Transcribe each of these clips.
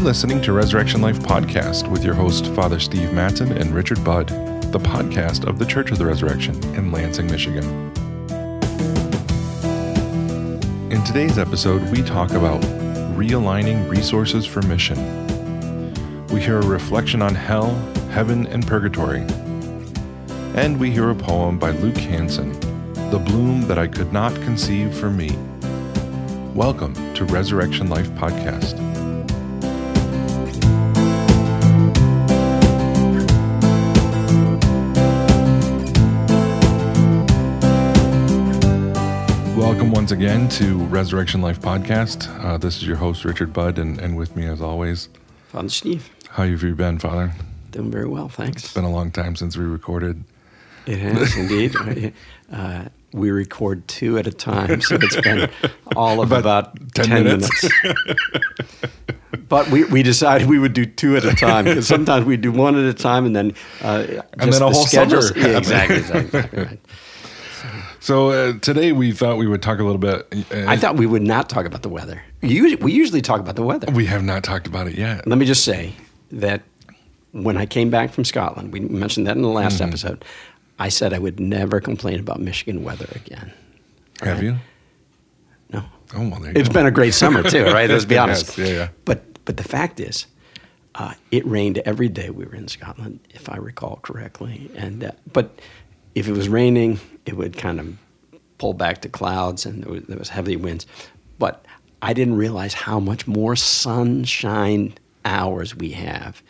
You're listening to Resurrection Life Podcast with your host, Father Steve Matson and Richard Budd, the podcast of the Church of the Resurrection in Lansing, Michigan. In today's episode, we talk about realigning resources for mission. We hear a reflection on hell, heaven, and purgatory. And we hear a poem by Luke Hanson, The Bloom That I Could Not Conceive for Me. Welcome to Resurrection Life Podcast. Welcome once again to Resurrection Life Podcast. Uh, this is your host, Richard Budd, and, and with me, as always, Father Steve. How have you been, Father? Doing very well, thanks. It's been a long time since we recorded. It has indeed. uh, we record two at a time, so it's been all of about, about 10, 10 minutes. minutes. but we, we decided we would do two at a time because sometimes we do one at a time and then uh, and then a the whole schedules. summer. Yeah, exactly, exactly, right. So uh, today we thought we would talk a little bit. Uh, I thought we would not talk about the weather. We usually talk about the weather. We have not talked about it yet. Let me just say that when I came back from Scotland, we mentioned that in the last mm-hmm. episode. I said I would never complain about Michigan weather again. Have right? you? No. Oh well, It's go. been a great summer too, right? Let's be honest. Yes, yeah, yeah. But but the fact is, uh, it rained every day we were in Scotland, if I recall correctly. And uh, but if it was raining, it would kind of pull back to clouds, and there was, there was heavy winds. But I didn't realize how much more sunshine hours we have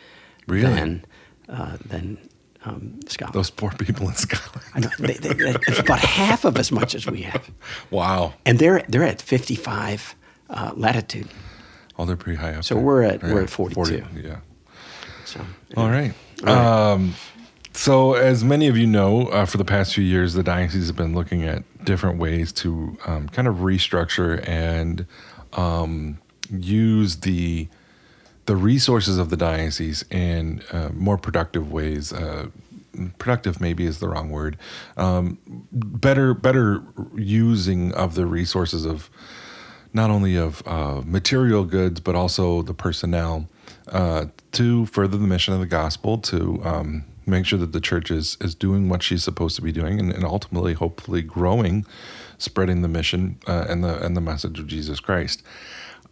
really? than uh, than um, Scotland. Those poor people in Scotland. I know, they, they, it's about half of as much as we have. Wow. And they're they're at 55 uh, latitude. Oh, they're pretty high up. So there. we're at yeah. we're at 42. 40, yeah. So. All right. All right. Um, so, as many of you know, uh, for the past few years, the diocese has been looking at different ways to um, kind of restructure and um, use the the resources of the diocese in uh, more productive ways. Uh, productive maybe is the wrong word. Um, better better using of the resources of not only of uh, material goods but also the personnel uh, to further the mission of the gospel to um, make sure that the church is is doing what she's supposed to be doing and, and ultimately hopefully growing spreading the mission uh, and the and the message of Jesus Christ.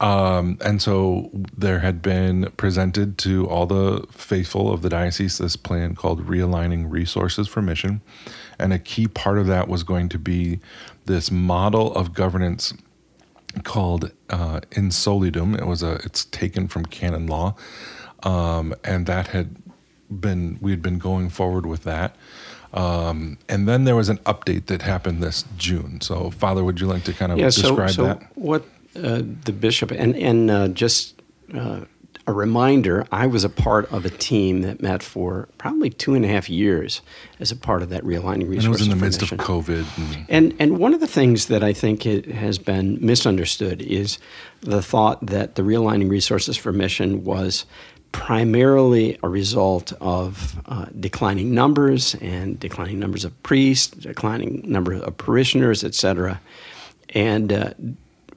Um, and so there had been presented to all the faithful of the diocese this plan called Realigning Resources for Mission. And a key part of that was going to be this model of governance called uh, In Solidum. It was a, it's taken from canon law. Um, and that had been, we had been going forward with that. Um, and then there was an update that happened this June. So, Father, would you like to kind of yeah, describe so, so that? What uh, the bishop and and uh, just uh, a reminder, I was a part of a team that met for probably two and a half years as a part of that realigning resources. And it was in the midst mission. of COVID. And, and and one of the things that I think has been misunderstood is the thought that the realigning resources for mission was primarily a result of uh, declining numbers and declining numbers of priests, declining number of parishioners, etc. And uh,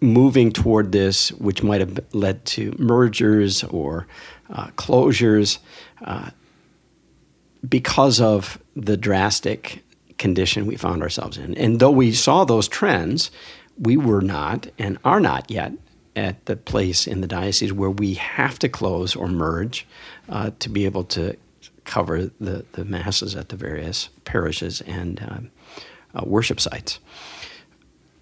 moving toward this, which might have led to mergers or uh, closures, uh, because of the drastic condition we found ourselves in. And though we saw those trends, we were not and are not yet at the place in the diocese where we have to close or merge uh, to be able to cover the, the masses at the various parishes and uh, uh, worship sites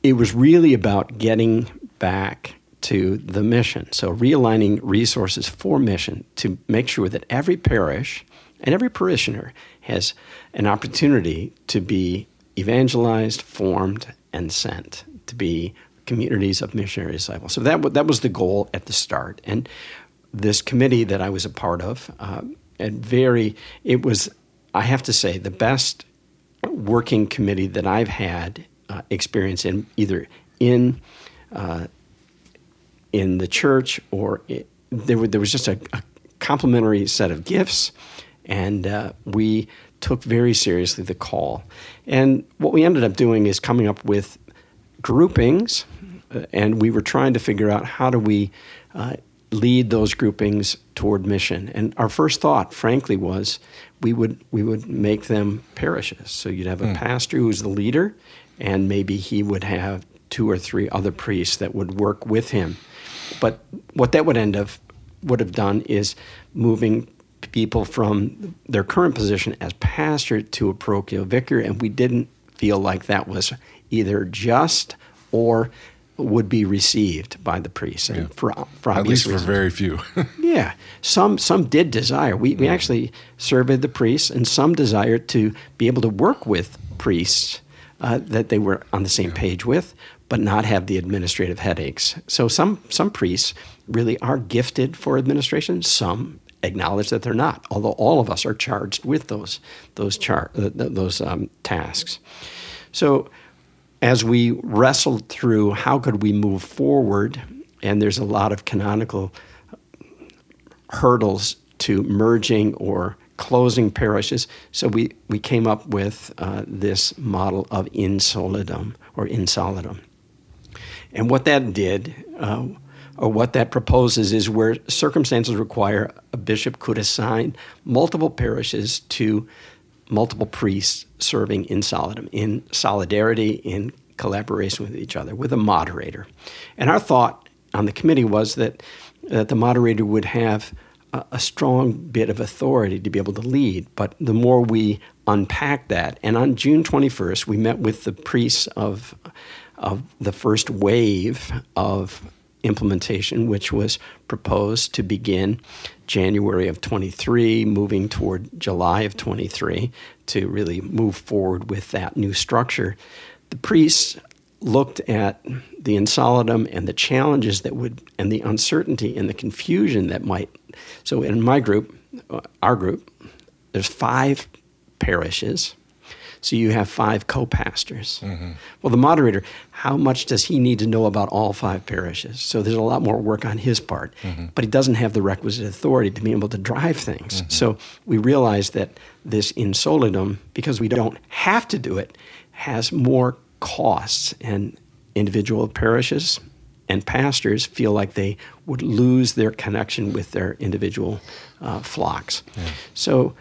it was really about getting back to the mission. So, realigning resources for mission to make sure that every parish and every parishioner has an opportunity to be evangelized, formed, and sent to be communities of missionary disciples. So, that, that was the goal at the start. And this committee that I was a part of, uh, and very, it was, I have to say, the best working committee that I've had uh, experience in either in uh, in the church or it, there, there was just a, a complementary set of gifts, and uh, we took very seriously the call. And what we ended up doing is coming up with groupings, and we were trying to figure out how do we uh, lead those groupings toward mission. And our first thought, frankly, was we would we would make them parishes. So you'd have a mm. pastor who's the leader, and maybe he would have two or three other priests that would work with him. But what that would end up would have done is moving people from their current position as pastor to a parochial vicar, and we didn't feel like that was either just or would be received by the priests, and yeah. for, for at least for very few. yeah, some some did desire. We we actually surveyed the priests, and some desired to be able to work with priests uh, that they were on the same yeah. page with, but not have the administrative headaches. So some some priests really are gifted for administration. Some acknowledge that they're not, although all of us are charged with those those char- uh, those um, tasks. So as we wrestled through how could we move forward, and there's a lot of canonical hurdles to merging or closing parishes. So we, we came up with uh, this model of in solidum or in solidum. And what that did, uh, or what that proposes, is where circumstances require, a bishop could assign multiple parishes to multiple priests serving in solidarity, in collaboration with each other, with a moderator. And our thought on the committee was that, that the moderator would have a, a strong bit of authority to be able to lead. But the more we unpack that, and on June 21st, we met with the priests of, of the first wave of implementation, which was proposed to begin January of 23, moving toward July of 23 to really move forward with that new structure. The priests looked at the insolidum and the challenges that would, and the uncertainty and the confusion that might. So, in my group, uh, our group, there's five parishes so you have five co pastors. Mm-hmm. Well, the moderator, how much does he need to know about all five parishes? So there's a lot more work on his part, mm-hmm. but he doesn't have the requisite authority to be able to drive things. Mm-hmm. So we realize that this in solidum, because we don't have to do it, has more costs and individual parishes and pastors feel like they would lose their connection with their individual uh, flocks. Yeah. So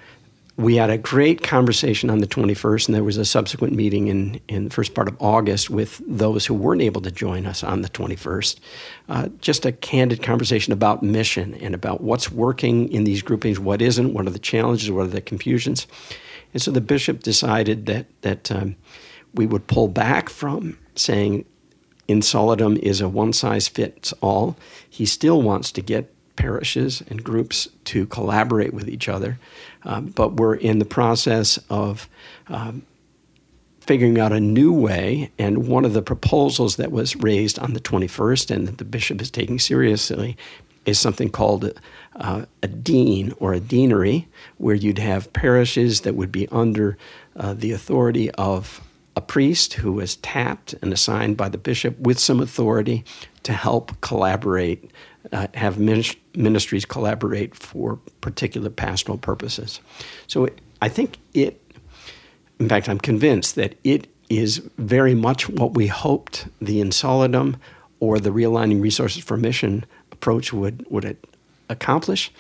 we had a great conversation on the 21st, and there was a subsequent meeting in, in the first part of August with those who weren't able to join us on the 21st. Uh, just a candid conversation about mission and about what's working in these groupings, what isn't, what are the challenges, what are the confusions. And so the bishop decided that, that um, we would pull back from saying in solidum is a one size fits all. He still wants to get parishes and groups to collaborate with each other. Um, but we're in the process of um, figuring out a new way. And one of the proposals that was raised on the 21st and that the bishop is taking seriously is something called uh, a dean or a deanery, where you'd have parishes that would be under uh, the authority of a priest who was tapped and assigned by the bishop with some authority to help collaborate uh, have ministries collaborate for particular pastoral purposes. So it, I think it, in fact, I'm convinced that it is very much what we hoped the In Solidum or the Realigning Resources for Mission approach would, would accomplish.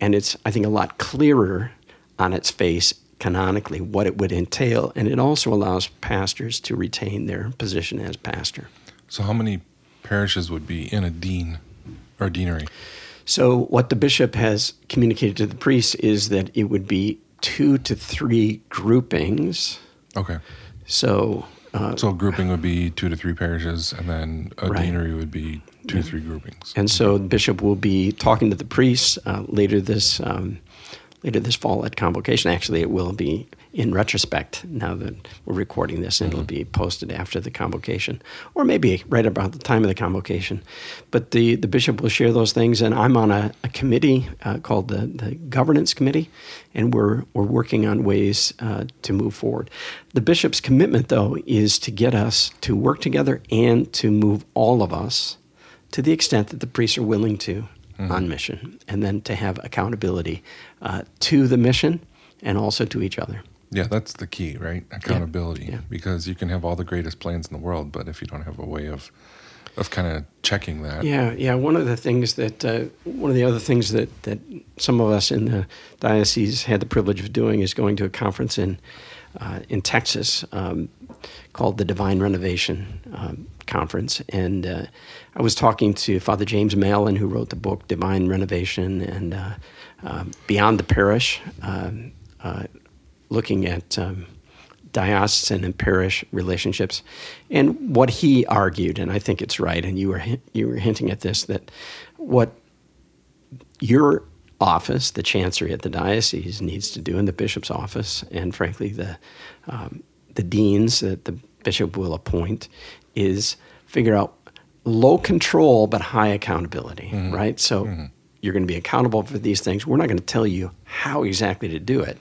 And it's, I think, a lot clearer on its face canonically what it would entail. And it also allows pastors to retain their position as pastor. So, how many parishes would be in a dean? or deanery? So, what the bishop has communicated to the priests is that it would be two to three groupings. Okay. So, uh, so a grouping would be two to three parishes, and then a right. deanery would be two to three groupings. And so, the bishop will be talking to the priests uh, later this um, later this fall at convocation. Actually, it will be in retrospect now that we're recording this, and mm-hmm. it'll be posted after the convocation, or maybe right about the time of the convocation. But the, the bishop will share those things, and I'm on a, a committee uh, called the, the governance committee, and we're we're working on ways uh, to move forward. The bishop's commitment, though, is to get us to work together and to move all of us to the extent that the priests are willing to mm-hmm. on mission, and then to have accountability uh, to the mission and also to each other. Yeah, that's the key, right? Accountability. Yeah. Because you can have all the greatest plans in the world, but if you don't have a way of of kind of checking that. Yeah, yeah. One of the things that uh, one of the other things that that some of us in the diocese had the privilege of doing is going to a conference in uh, in Texas um, called the Divine Renovation um, Conference, and uh, I was talking to Father James Mallon, who wrote the book Divine Renovation and uh, um, Beyond the Parish, um, uh, looking at um, diocesan and parish relationships. And what he argued, and I think it's right, and you were you were hinting at this that what your office, the chancery at the diocese, needs to do, in the bishop's office, and frankly the um, the deans that the bishop will appoint, is figure out low control but high accountability, mm-hmm. right? So. Mm-hmm. You're going to be accountable for these things. We're not going to tell you how exactly to do it,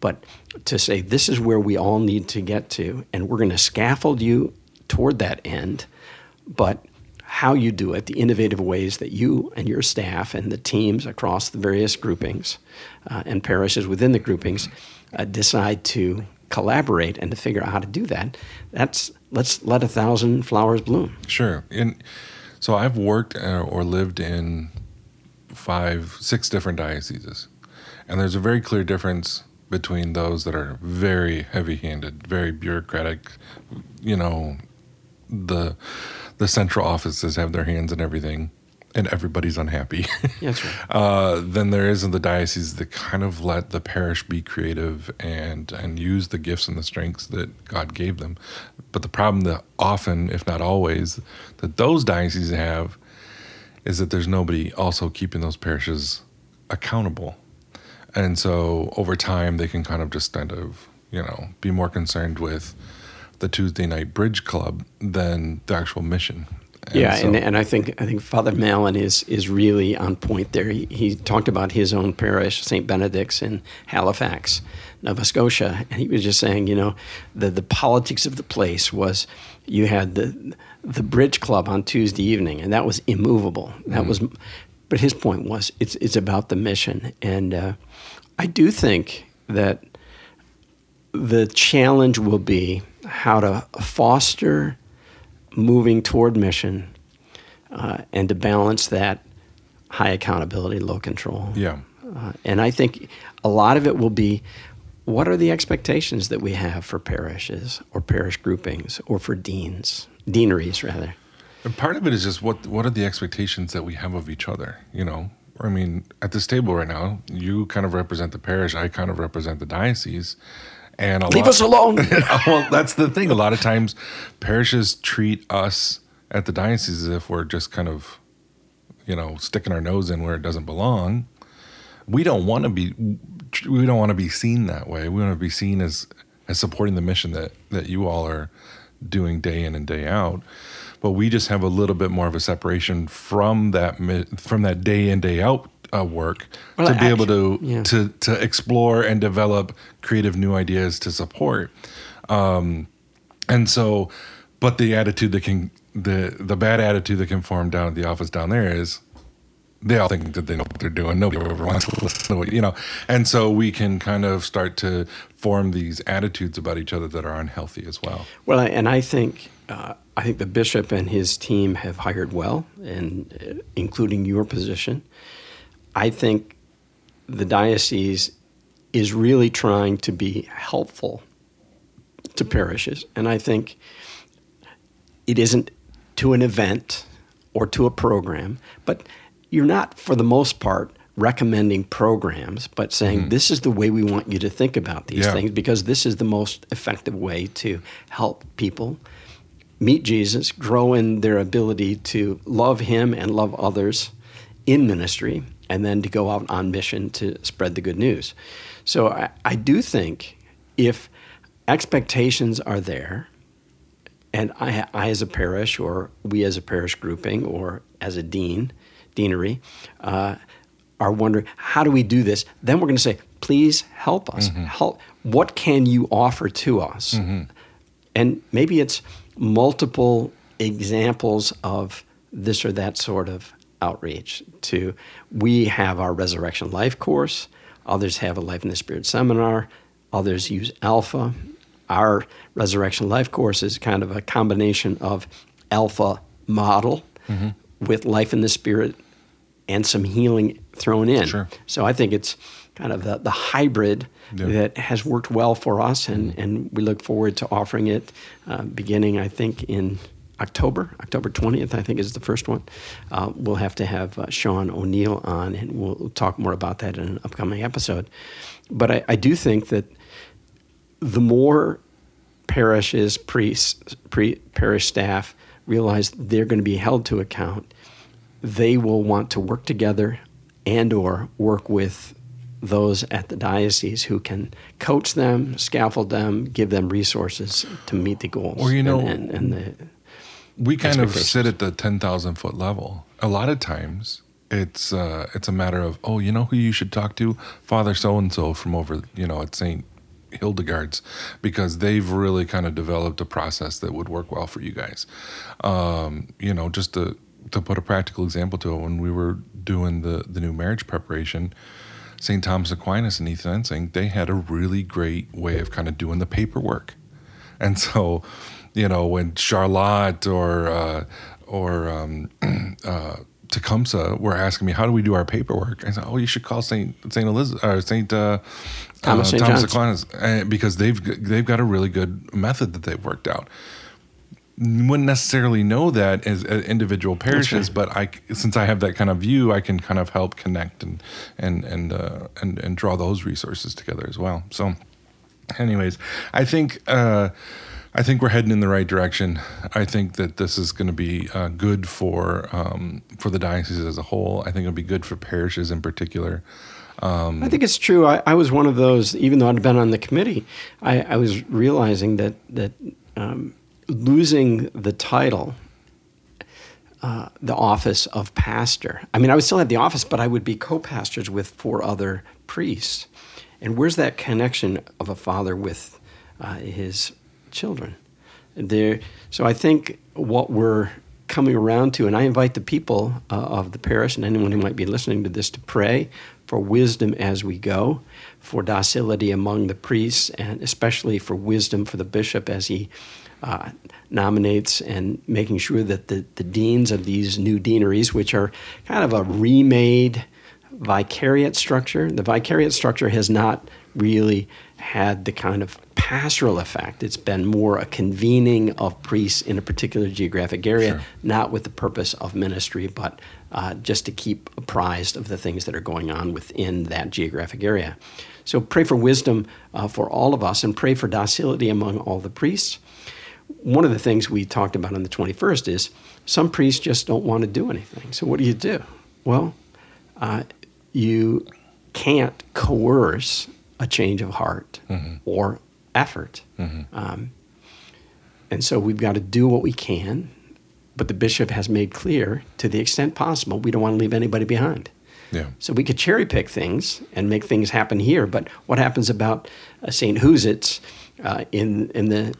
but to say this is where we all need to get to, and we're going to scaffold you toward that end, but how you do it, the innovative ways that you and your staff and the teams across the various groupings uh, and parishes within the groupings uh, decide to collaborate and to figure out how to do that. That's let's let a thousand flowers bloom. Sure. And so I've worked uh, or lived in five, six different dioceses, and there's a very clear difference between those that are very heavy-handed, very bureaucratic. You know, the the central offices have their hands in everything, and everybody's unhappy. That's right. uh, then there is in the diocese that kind of let the parish be creative and and use the gifts and the strengths that God gave them. But the problem that often, if not always, that those dioceses have is that there's nobody also keeping those parishes accountable and so over time they can kind of just kind of you know be more concerned with the Tuesday night bridge club than the actual mission. And yeah, so, and, and I think I think Father Mallon is is really on point there. He, he talked about his own parish, St. Benedict's in Halifax, Nova Scotia, and he was just saying, you know, the the politics of the place was you had the the bridge club on Tuesday evening, and that was immovable. That mm-hmm. was, but his point was it's it's about the mission, and uh, I do think that the challenge will be how to foster moving toward mission uh, and to balance that high accountability, low control. Yeah. Uh, and I think a lot of it will be what are the expectations that we have for parishes or parish groupings or for deans, deaneries rather. And part of it is just what what are the expectations that we have of each other, you know? I mean, at this table right now, you kind of represent the parish, I kind of represent the diocese. And leave lot, us alone. well, that's the thing. A lot of times, parishes treat us at the diocese as if we're just kind of, you know, sticking our nose in where it doesn't belong. We don't want to be. We don't want to be seen that way. We want to be seen as as supporting the mission that that you all are doing day in and day out but we just have a little bit more of a separation from that from that day in day out uh, work well, to be able to yeah. to to explore and develop creative new ideas to support. Um, and so, but the attitude that can the the bad attitude that can form down at the office down there is they all think that they know what they're doing. Nobody ever wants to listen to what you know, and so we can kind of start to form these attitudes about each other that are unhealthy as well. Well, and I think uh, I think the bishop and his team have hired well, and uh, including your position. I think the diocese is really trying to be helpful to parishes, and I think it isn't to an event or to a program, but you're not, for the most part, recommending programs, but saying mm-hmm. this is the way we want you to think about these yeah. things because this is the most effective way to help people meet Jesus, grow in their ability to love Him and love others in ministry, and then to go out on mission to spread the good news. So I, I do think if expectations are there, and I, I, as a parish, or we as a parish grouping, or as a dean, deanery, uh, are wondering how do we do this, then we're going to say, please help us. Mm-hmm. Help. What can you offer to us? Mm-hmm. And maybe it's multiple examples of this or that sort of outreach to we have our resurrection life course others have a life in the spirit seminar Others use Alpha. Our Resurrection Life course is kind of a combination of Alpha model mm-hmm. with life in the Spirit and some healing thrown in. Sure. So I think it's kind of the, the hybrid yeah. that has worked well for us, and, mm-hmm. and we look forward to offering it uh, beginning, I think, in October, October 20th, I think is the first one. Uh, we'll have to have uh, Sean O'Neill on, and we'll talk more about that in an upcoming episode. But I, I do think that the more parishes, priests, pre, parish staff realize they're going to be held to account, they will want to work together and or work with those at the diocese who can coach them, scaffold them, give them resources to meet the goals. Or you know, and, and, and the we kind of sit at the ten thousand foot level. A lot of times, it's uh, it's a matter of oh, you know who you should talk to, Father so and so from over you know at Saint Hildegard's, because they've really kind of developed a process that would work well for you guys. Um, you know, just to to put a practical example to it, when we were doing the the new marriage preparation. St. Thomas Aquinas and East Lansing, they had a really great way of kind of doing the paperwork. And so you know, when Charlotte or uh, or um, uh, Tecumseh were asking me, "How do we do our paperwork?" I said, "Oh, you should call Saint Saint Elizabeth or Saint uh, Thomas, uh, Thomas Aquinas uh, because they've they've got a really good method that they've worked out." Wouldn't necessarily know that as, as individual parishes, right. but I, since I have that kind of view, I can kind of help connect and and and uh, and and draw those resources together as well. So, anyways, I think. Uh, I think we're heading in the right direction. I think that this is going to be uh, good for um, for the diocese as a whole. I think it'll be good for parishes in particular. Um, I think it's true. I, I, was one of those, even though I'd been on the committee, I, I was realizing that that um, losing the title, uh, the office of pastor. I mean, I would still have the office, but I would be co-pastors with four other priests. And where's that connection of a father with uh, his children. There, so I think what we're coming around to, and I invite the people uh, of the parish and anyone who might be listening to this to pray for wisdom as we go, for docility among the priests, and especially for wisdom for the bishop as he uh, nominates and making sure that the, the deans of these new deaneries, which are kind of a remade vicariate structure, the vicariate structure has not really had the kind of pastoral effect. It's been more a convening of priests in a particular geographic area, sure. not with the purpose of ministry, but uh, just to keep apprised of the things that are going on within that geographic area. So pray for wisdom uh, for all of us and pray for docility among all the priests. One of the things we talked about on the 21st is some priests just don't want to do anything. So what do you do? Well, uh, you can't coerce a change of heart mm-hmm. or effort. Mm-hmm. Um, and so we've got to do what we can, but the bishop has made clear to the extent possible, we don't want to leave anybody behind. Yeah. So we could cherry pick things and make things happen here, but what happens about uh, St. Whosit's uh, in, in the,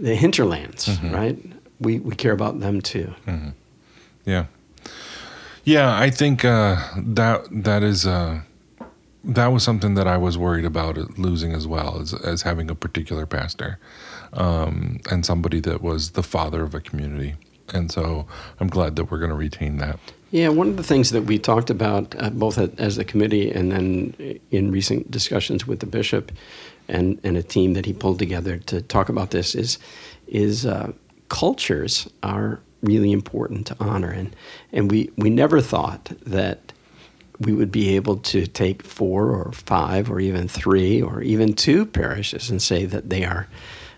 the hinterlands, mm-hmm. right? We, we care about them too. Mm-hmm. Yeah. Yeah, I think uh, that that is uh, that was something that I was worried about losing as well as, as having a particular pastor um, and somebody that was the father of a community. And so I'm glad that we're going to retain that. Yeah, one of the things that we talked about uh, both at, as a committee and then in recent discussions with the bishop and, and a team that he pulled together to talk about this is is uh, cultures are really important to honor and and we we never thought that we would be able to take four or five or even three or even two parishes and say that they are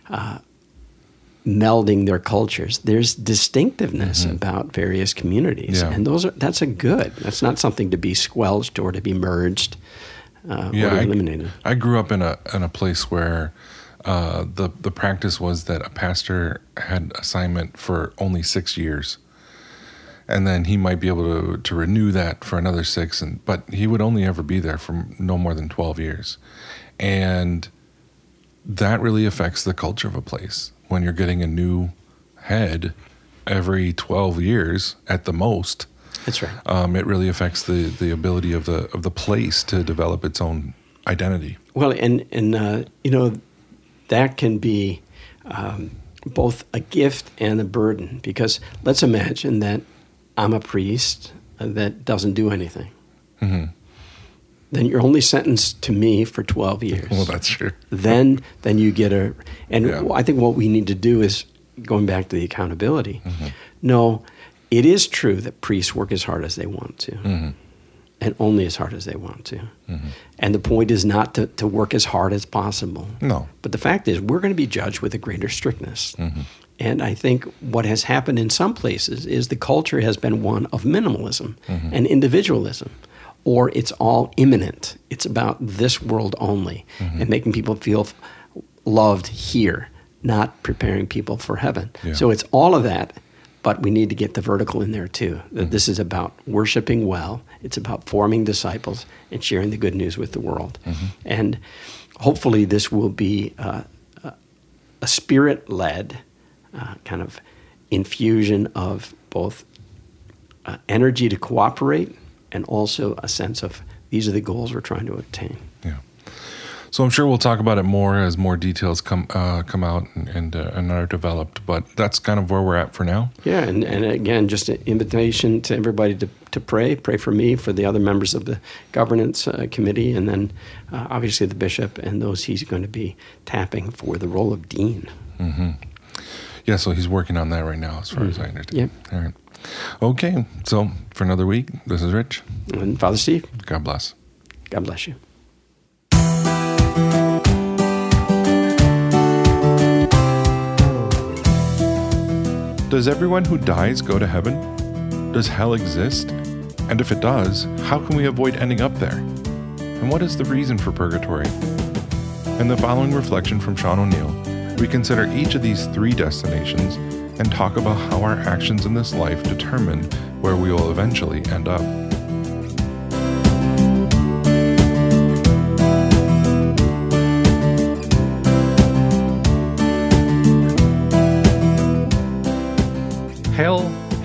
uh, melding their cultures. There's distinctiveness mm-hmm. about various communities, yeah. and those are that's a good. That's not something to be squelched or to be merged uh, yeah, or eliminated. I, I, grew up in a in a place where. Uh, the the practice was that a pastor had assignment for only six years, and then he might be able to to renew that for another six and but he would only ever be there for no more than 12 years and that really affects the culture of a place when you're getting a new head every 12 years at the most that's right um, it really affects the the ability of the of the place to develop its own identity. Well, and and uh, you know that can be um, both a gift and a burden because let's imagine that I'm a priest that doesn't do anything. Mm-hmm. Then you're only sentenced to me for 12 years. Well, that's true. then then you get a and Yeah. I think what we need to do is going back to the accountability. Mm-hmm. No, it is true that priests work as hard as they want to. Mm-hmm. And only as hard as they want to. And the point is not to, to work as hard as possible. No. But the fact is, we're going to be judged with a greater strictness. Mm-hmm. And I think what has happened in some places is the culture has been one of minimalism Mm-hmm. and individualism, or it's all immanent. It's about this world only Mm-hmm. and making people feel loved here, not preparing people for heaven. Yeah. So it's all of that, but we need to get the vertical in there too. That Mm-hmm. this is about worshiping well, it's about forming disciples and sharing the good news with the world. Mm-hmm. And hopefully, this will be uh, a spirit led uh, kind of infusion of both uh, energy to cooperate and also a sense of these are the goals we're trying to attain. So I'm sure we'll talk about it more as more details come uh, come out and and, uh, and are developed. But that's kind of where we're at for now. Yeah, and, and again, just an invitation to everybody to, to pray. Pray for me, for the other members of the governance uh, committee, and then uh, obviously the bishop and those he's going to be tapping for the role of dean. Mm-hmm. Yeah. So he's working on that right now, as far as I understand. Yep. All right. Okay. So for another week, this is Rich. And Father Steve, God bless. God bless you. Does everyone who dies go to heaven? Does hell exist? And if it does, how can we avoid ending up there? And what is the reason for purgatory? In the following reflection from Sean O'Neill, we consider each of these three destinations and talk about how our actions in this life determine where we will eventually end up.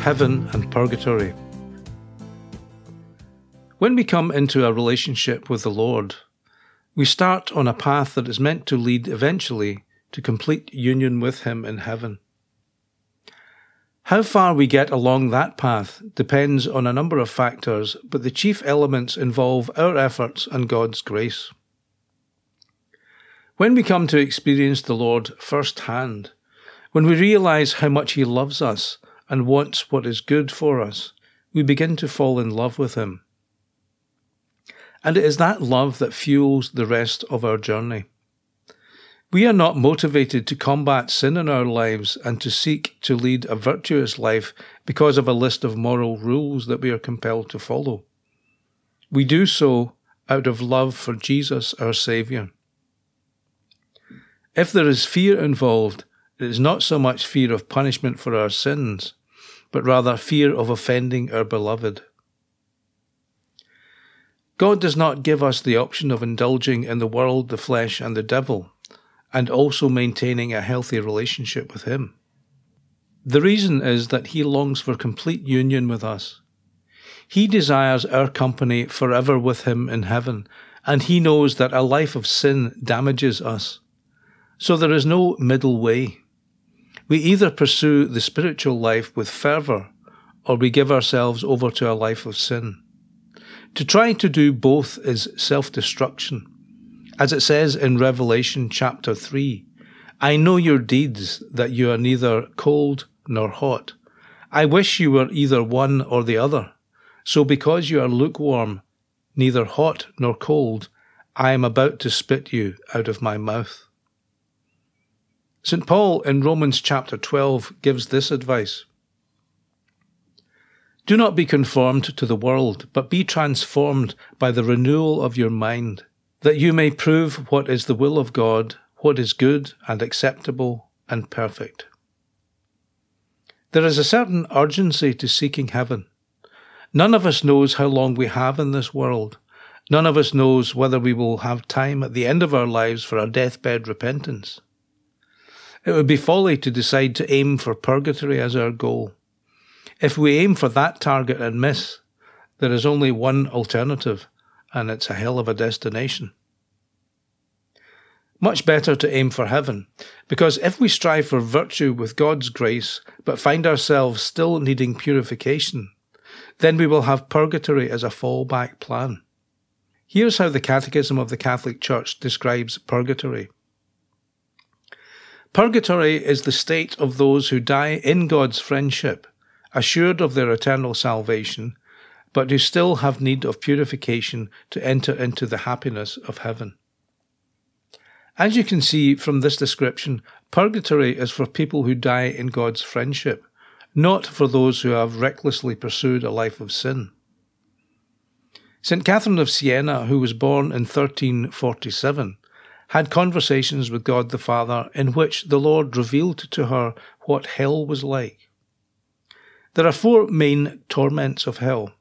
Heaven, and purgatory. When we come into a relationship with the Lord, we start on a path that is meant to lead eventually to complete union with Him in heaven. How far we get along that path depends on a number of factors, but the chief elements involve our efforts and God's grace. When we come to experience the Lord firsthand, when we realize how much He loves us and wants what is good for us, we begin to fall in love with Him. And it is that love that fuels the rest of our journey. We are not motivated to combat sin in our lives and to seek to lead a virtuous life because of a list of moral rules that we are compelled to follow. We do so out of love for Jesus, our Saviour. If there is fear involved, it is not so much fear of punishment for our sins, but rather fear of offending our beloved. God does not give us the option of indulging in the world, the flesh, and the devil, and also maintaining a healthy relationship with Him. The reason is that He longs for complete union with us. He desires our company forever with Him in heaven, and He knows that a life of sin damages us. So there is no middle way. We either pursue the spiritual life with fervour, or we give ourselves over to a life of sin. To try to do both is self destruction. As it says in Revelation chapter 3, I know your deeds, that you are neither cold nor hot. I wish you were either one or the other. So because you are lukewarm, neither hot nor cold, I am about to spit you out of my mouth. St. Paul in Romans chapter 12 gives this advice Do not be conformed to the world, but be transformed by the renewal of your mind, that you may prove what is the will of God, what is good and acceptable and perfect. There is a certain urgency to seeking heaven. None of us knows how long we have in this world. None of us knows whether we will have time at the end of our lives for our deathbed repentance. It would be folly to decide to aim for purgatory as our goal. If we aim for that target and miss, there is only one alternative, and it's a hell of a destination. Much better to aim for heaven, because if we strive for virtue with God's grace, but find ourselves still needing purification, then we will have purgatory as a fallback plan. Here's how the Catechism of the Catholic Church describes purgatory. Purgatory is the state of those who die in God's friendship, assured of their eternal salvation, but who still have need of purification to enter into the happiness of heaven. As you can see from this description, purgatory is for people who die in God's friendship, not for those who have recklessly pursued a life of sin. St. Catherine of Siena, who was born in 1347, had conversations with God the Father in which the Lord revealed to her what hell was like. There are four main torments of hell.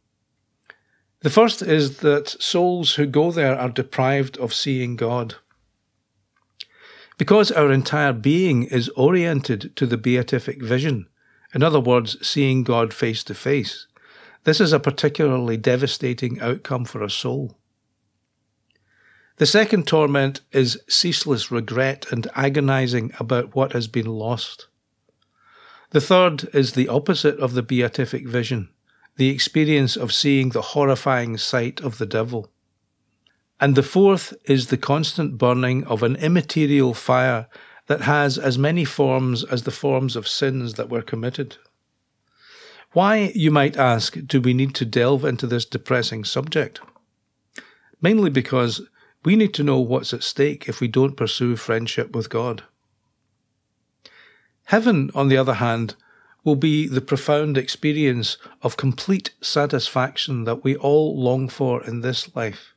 The first is that souls who go there are deprived of seeing God. Because our entire being is oriented to the beatific vision, in other words, seeing God face to face, this is a particularly devastating outcome for a soul. The second torment is ceaseless regret and agonizing about what has been lost. The third is the opposite of the beatific vision, the experience of seeing the horrifying sight of the devil. And the fourth is the constant burning of an immaterial fire that has as many forms as the forms of sins that were committed. Why, you might ask, do we need to delve into this depressing subject? Mainly because we need to know what's at stake if we don't pursue friendship with God. Heaven, on the other hand, will be the profound experience of complete satisfaction that we all long for in this life.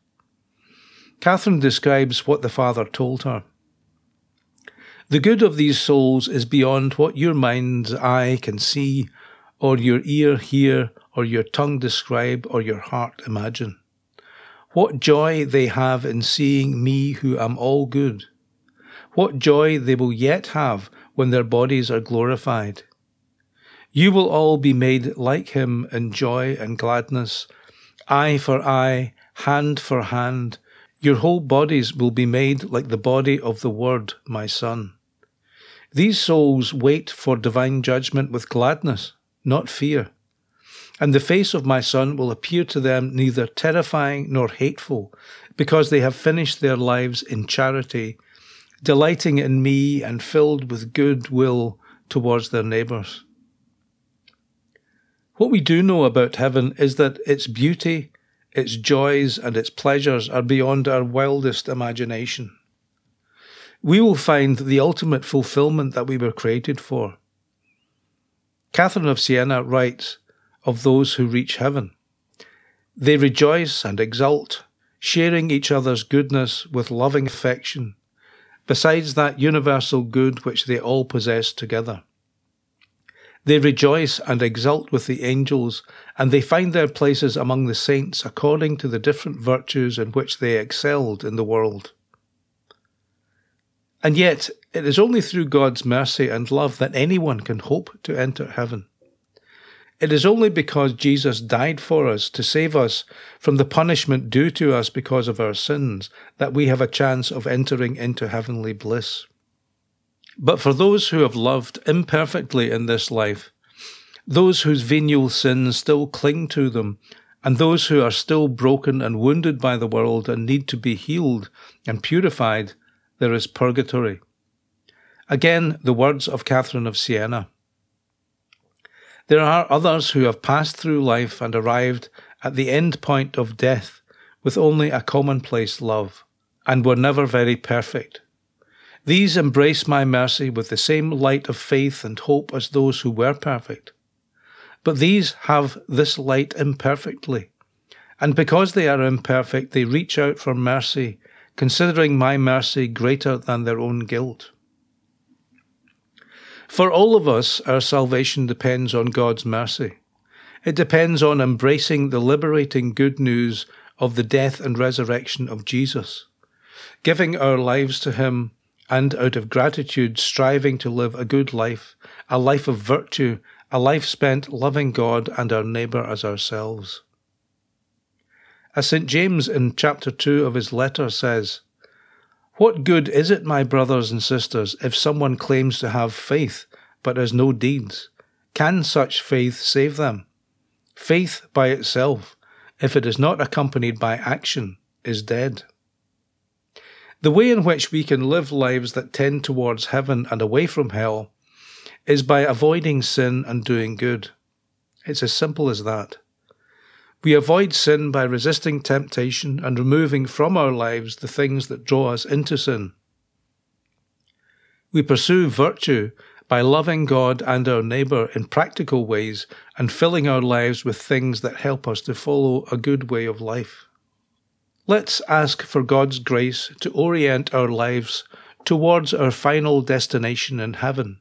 Catherine describes what the Father told her. The good of these souls is beyond what your mind's eye can see, or your ear hear, or your tongue describe, or your heart imagine. What joy they have in seeing me who am all good. What joy they will yet have when their bodies are glorified. You will all be made like him in joy and gladness, eye for eye, hand for hand, your whole bodies will be made like the body of the Word, my Son. These souls wait for divine judgment with gladness, not fear. And the face of my Son will appear to them neither terrifying nor hateful, because they have finished their lives in charity, delighting in me and filled with good will towards their neighbours. What we do know about heaven is that its beauty its joys and its pleasures are beyond our wildest imagination. We will find the ultimate fulfillment that we were created for. Catherine of Siena writes of those who reach heaven. They rejoice and exult, sharing each other's goodness with loving affection, besides that universal good which they all possess together. They rejoice and exult with the angels, and they find their places among the saints according to the different virtues in which they excelled in the world. And yet, it is only through God's mercy and love that anyone can hope to enter heaven. It is only because Jesus died for us to save us from the punishment due to us because of our sins that we have a chance of entering into heavenly bliss. But for those who have loved imperfectly in this life, those whose venial sins still cling to them, and those who are still broken and wounded by the world and need to be healed and purified, there is purgatory. Again, the words of Catherine of Siena. There are others who have passed through life and arrived at the end point of death with only a commonplace love, and were never very perfect. These embrace my mercy with the same light of faith and hope as those who were perfect. But these have this light imperfectly. And because they are imperfect, they reach out for mercy, considering my mercy greater than their own guilt. For all of us, our salvation depends on God's mercy. It depends on embracing the liberating good news of the death and resurrection of Jesus, giving our lives to Him and out of gratitude striving to live a good life, a life of virtue, a life spent loving God and our neighbour as ourselves. As St. James in chapter 2 of his letter says, What good is it, my brothers and sisters, if someone claims to have faith but has no deeds? Can such faith save them? Faith by itself, if it is not accompanied by action, is dead. The way in which we can live lives that tend towards heaven and away from hell is by avoiding sin and doing good. It's as simple as that. We avoid sin by resisting temptation and removing from our lives the things that draw us into sin. We pursue virtue by loving God and our neighbour in practical ways and filling our lives with things that help us to follow a good way of life. Let's ask for God's grace to orient our lives towards our final destination in heaven,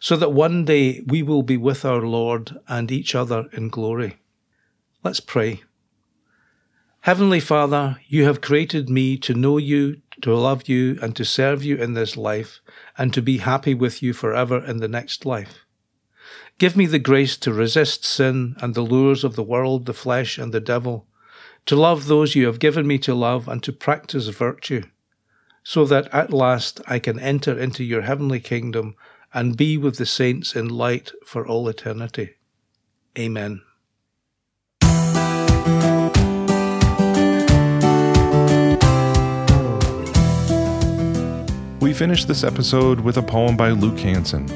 so that one day we will be with our Lord and each other in glory. Let's pray. Heavenly Father, you have created me to know you, to love you, and to serve you in this life, and to be happy with you forever in the next life. Give me the grace to resist sin and the lures of the world, the flesh, and the devil, to love those you have given me to love, and to practice virtue, so that at last I can enter into your heavenly kingdom and be with the saints in light for all eternity. Amen. We finish this episode with a poem by Luke Hanson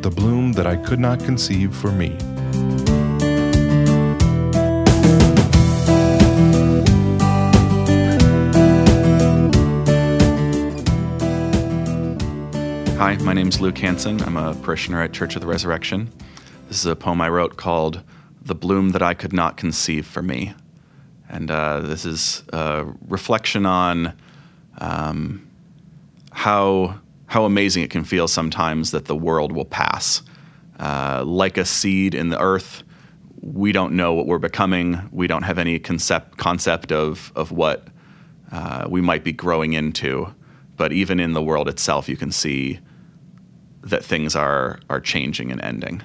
The Bloom That I Could Not Conceive for Me. Hi, my name is Luke Hanson. I'm a parishioner at Church of the Resurrection. This is a poem I wrote called The Bloom That I Could Not Conceive for Me. And uh, this is a reflection on um, how how amazing it can feel sometimes that the world will pass. Uh, like a seed in the earth, we don't know what we're becoming. We don't have any concept concept of of what uh, we might be growing into. But even in the world itself, you can see that things are are changing and ending.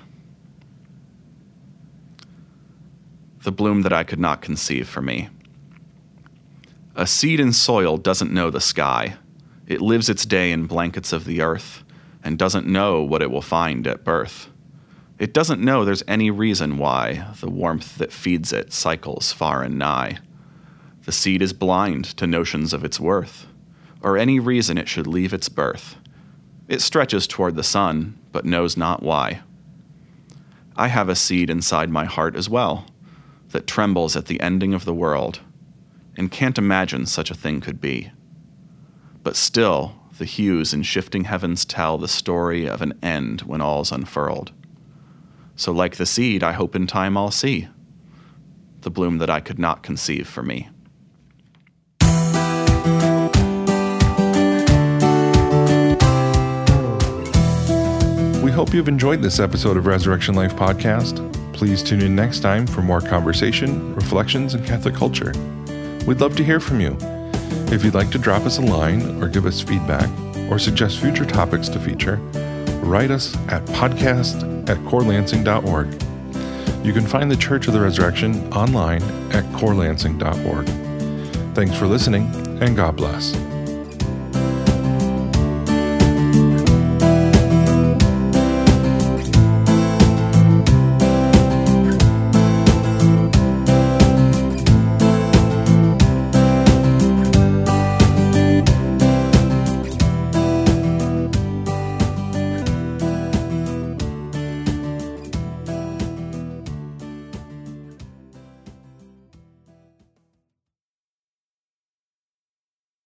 The bloom that I could not conceive for me. A seed in soil doesn't know the sky it lives its day in blankets of the earth and doesn't know what it will find at birth. It doesn't know there's any reason why the warmth that feeds it cycles far and nigh. The seed is blind to notions of its worth, or any reason it should leave its birth. It stretches toward the sun, but knows not why. I have a seed inside my heart as well, that trembles at the ending of the world, and can't imagine such a thing could be. But still, the hues in shifting heavens tell the story of an end when all's unfurled. So, like the seed, I hope in time I'll see the bloom that I could not conceive for me. We hope you've enjoyed this episode of Resurrection Life Podcast. Please tune in next time for more conversation, reflections, and Catholic culture. We'd love to hear from you. If you'd like to drop us a line or give us feedback or suggest future topics to feature, write us at podcast at corelansing.org. You can find the Church of the Resurrection online at corelansing.org. Thanks for listening, and God bless.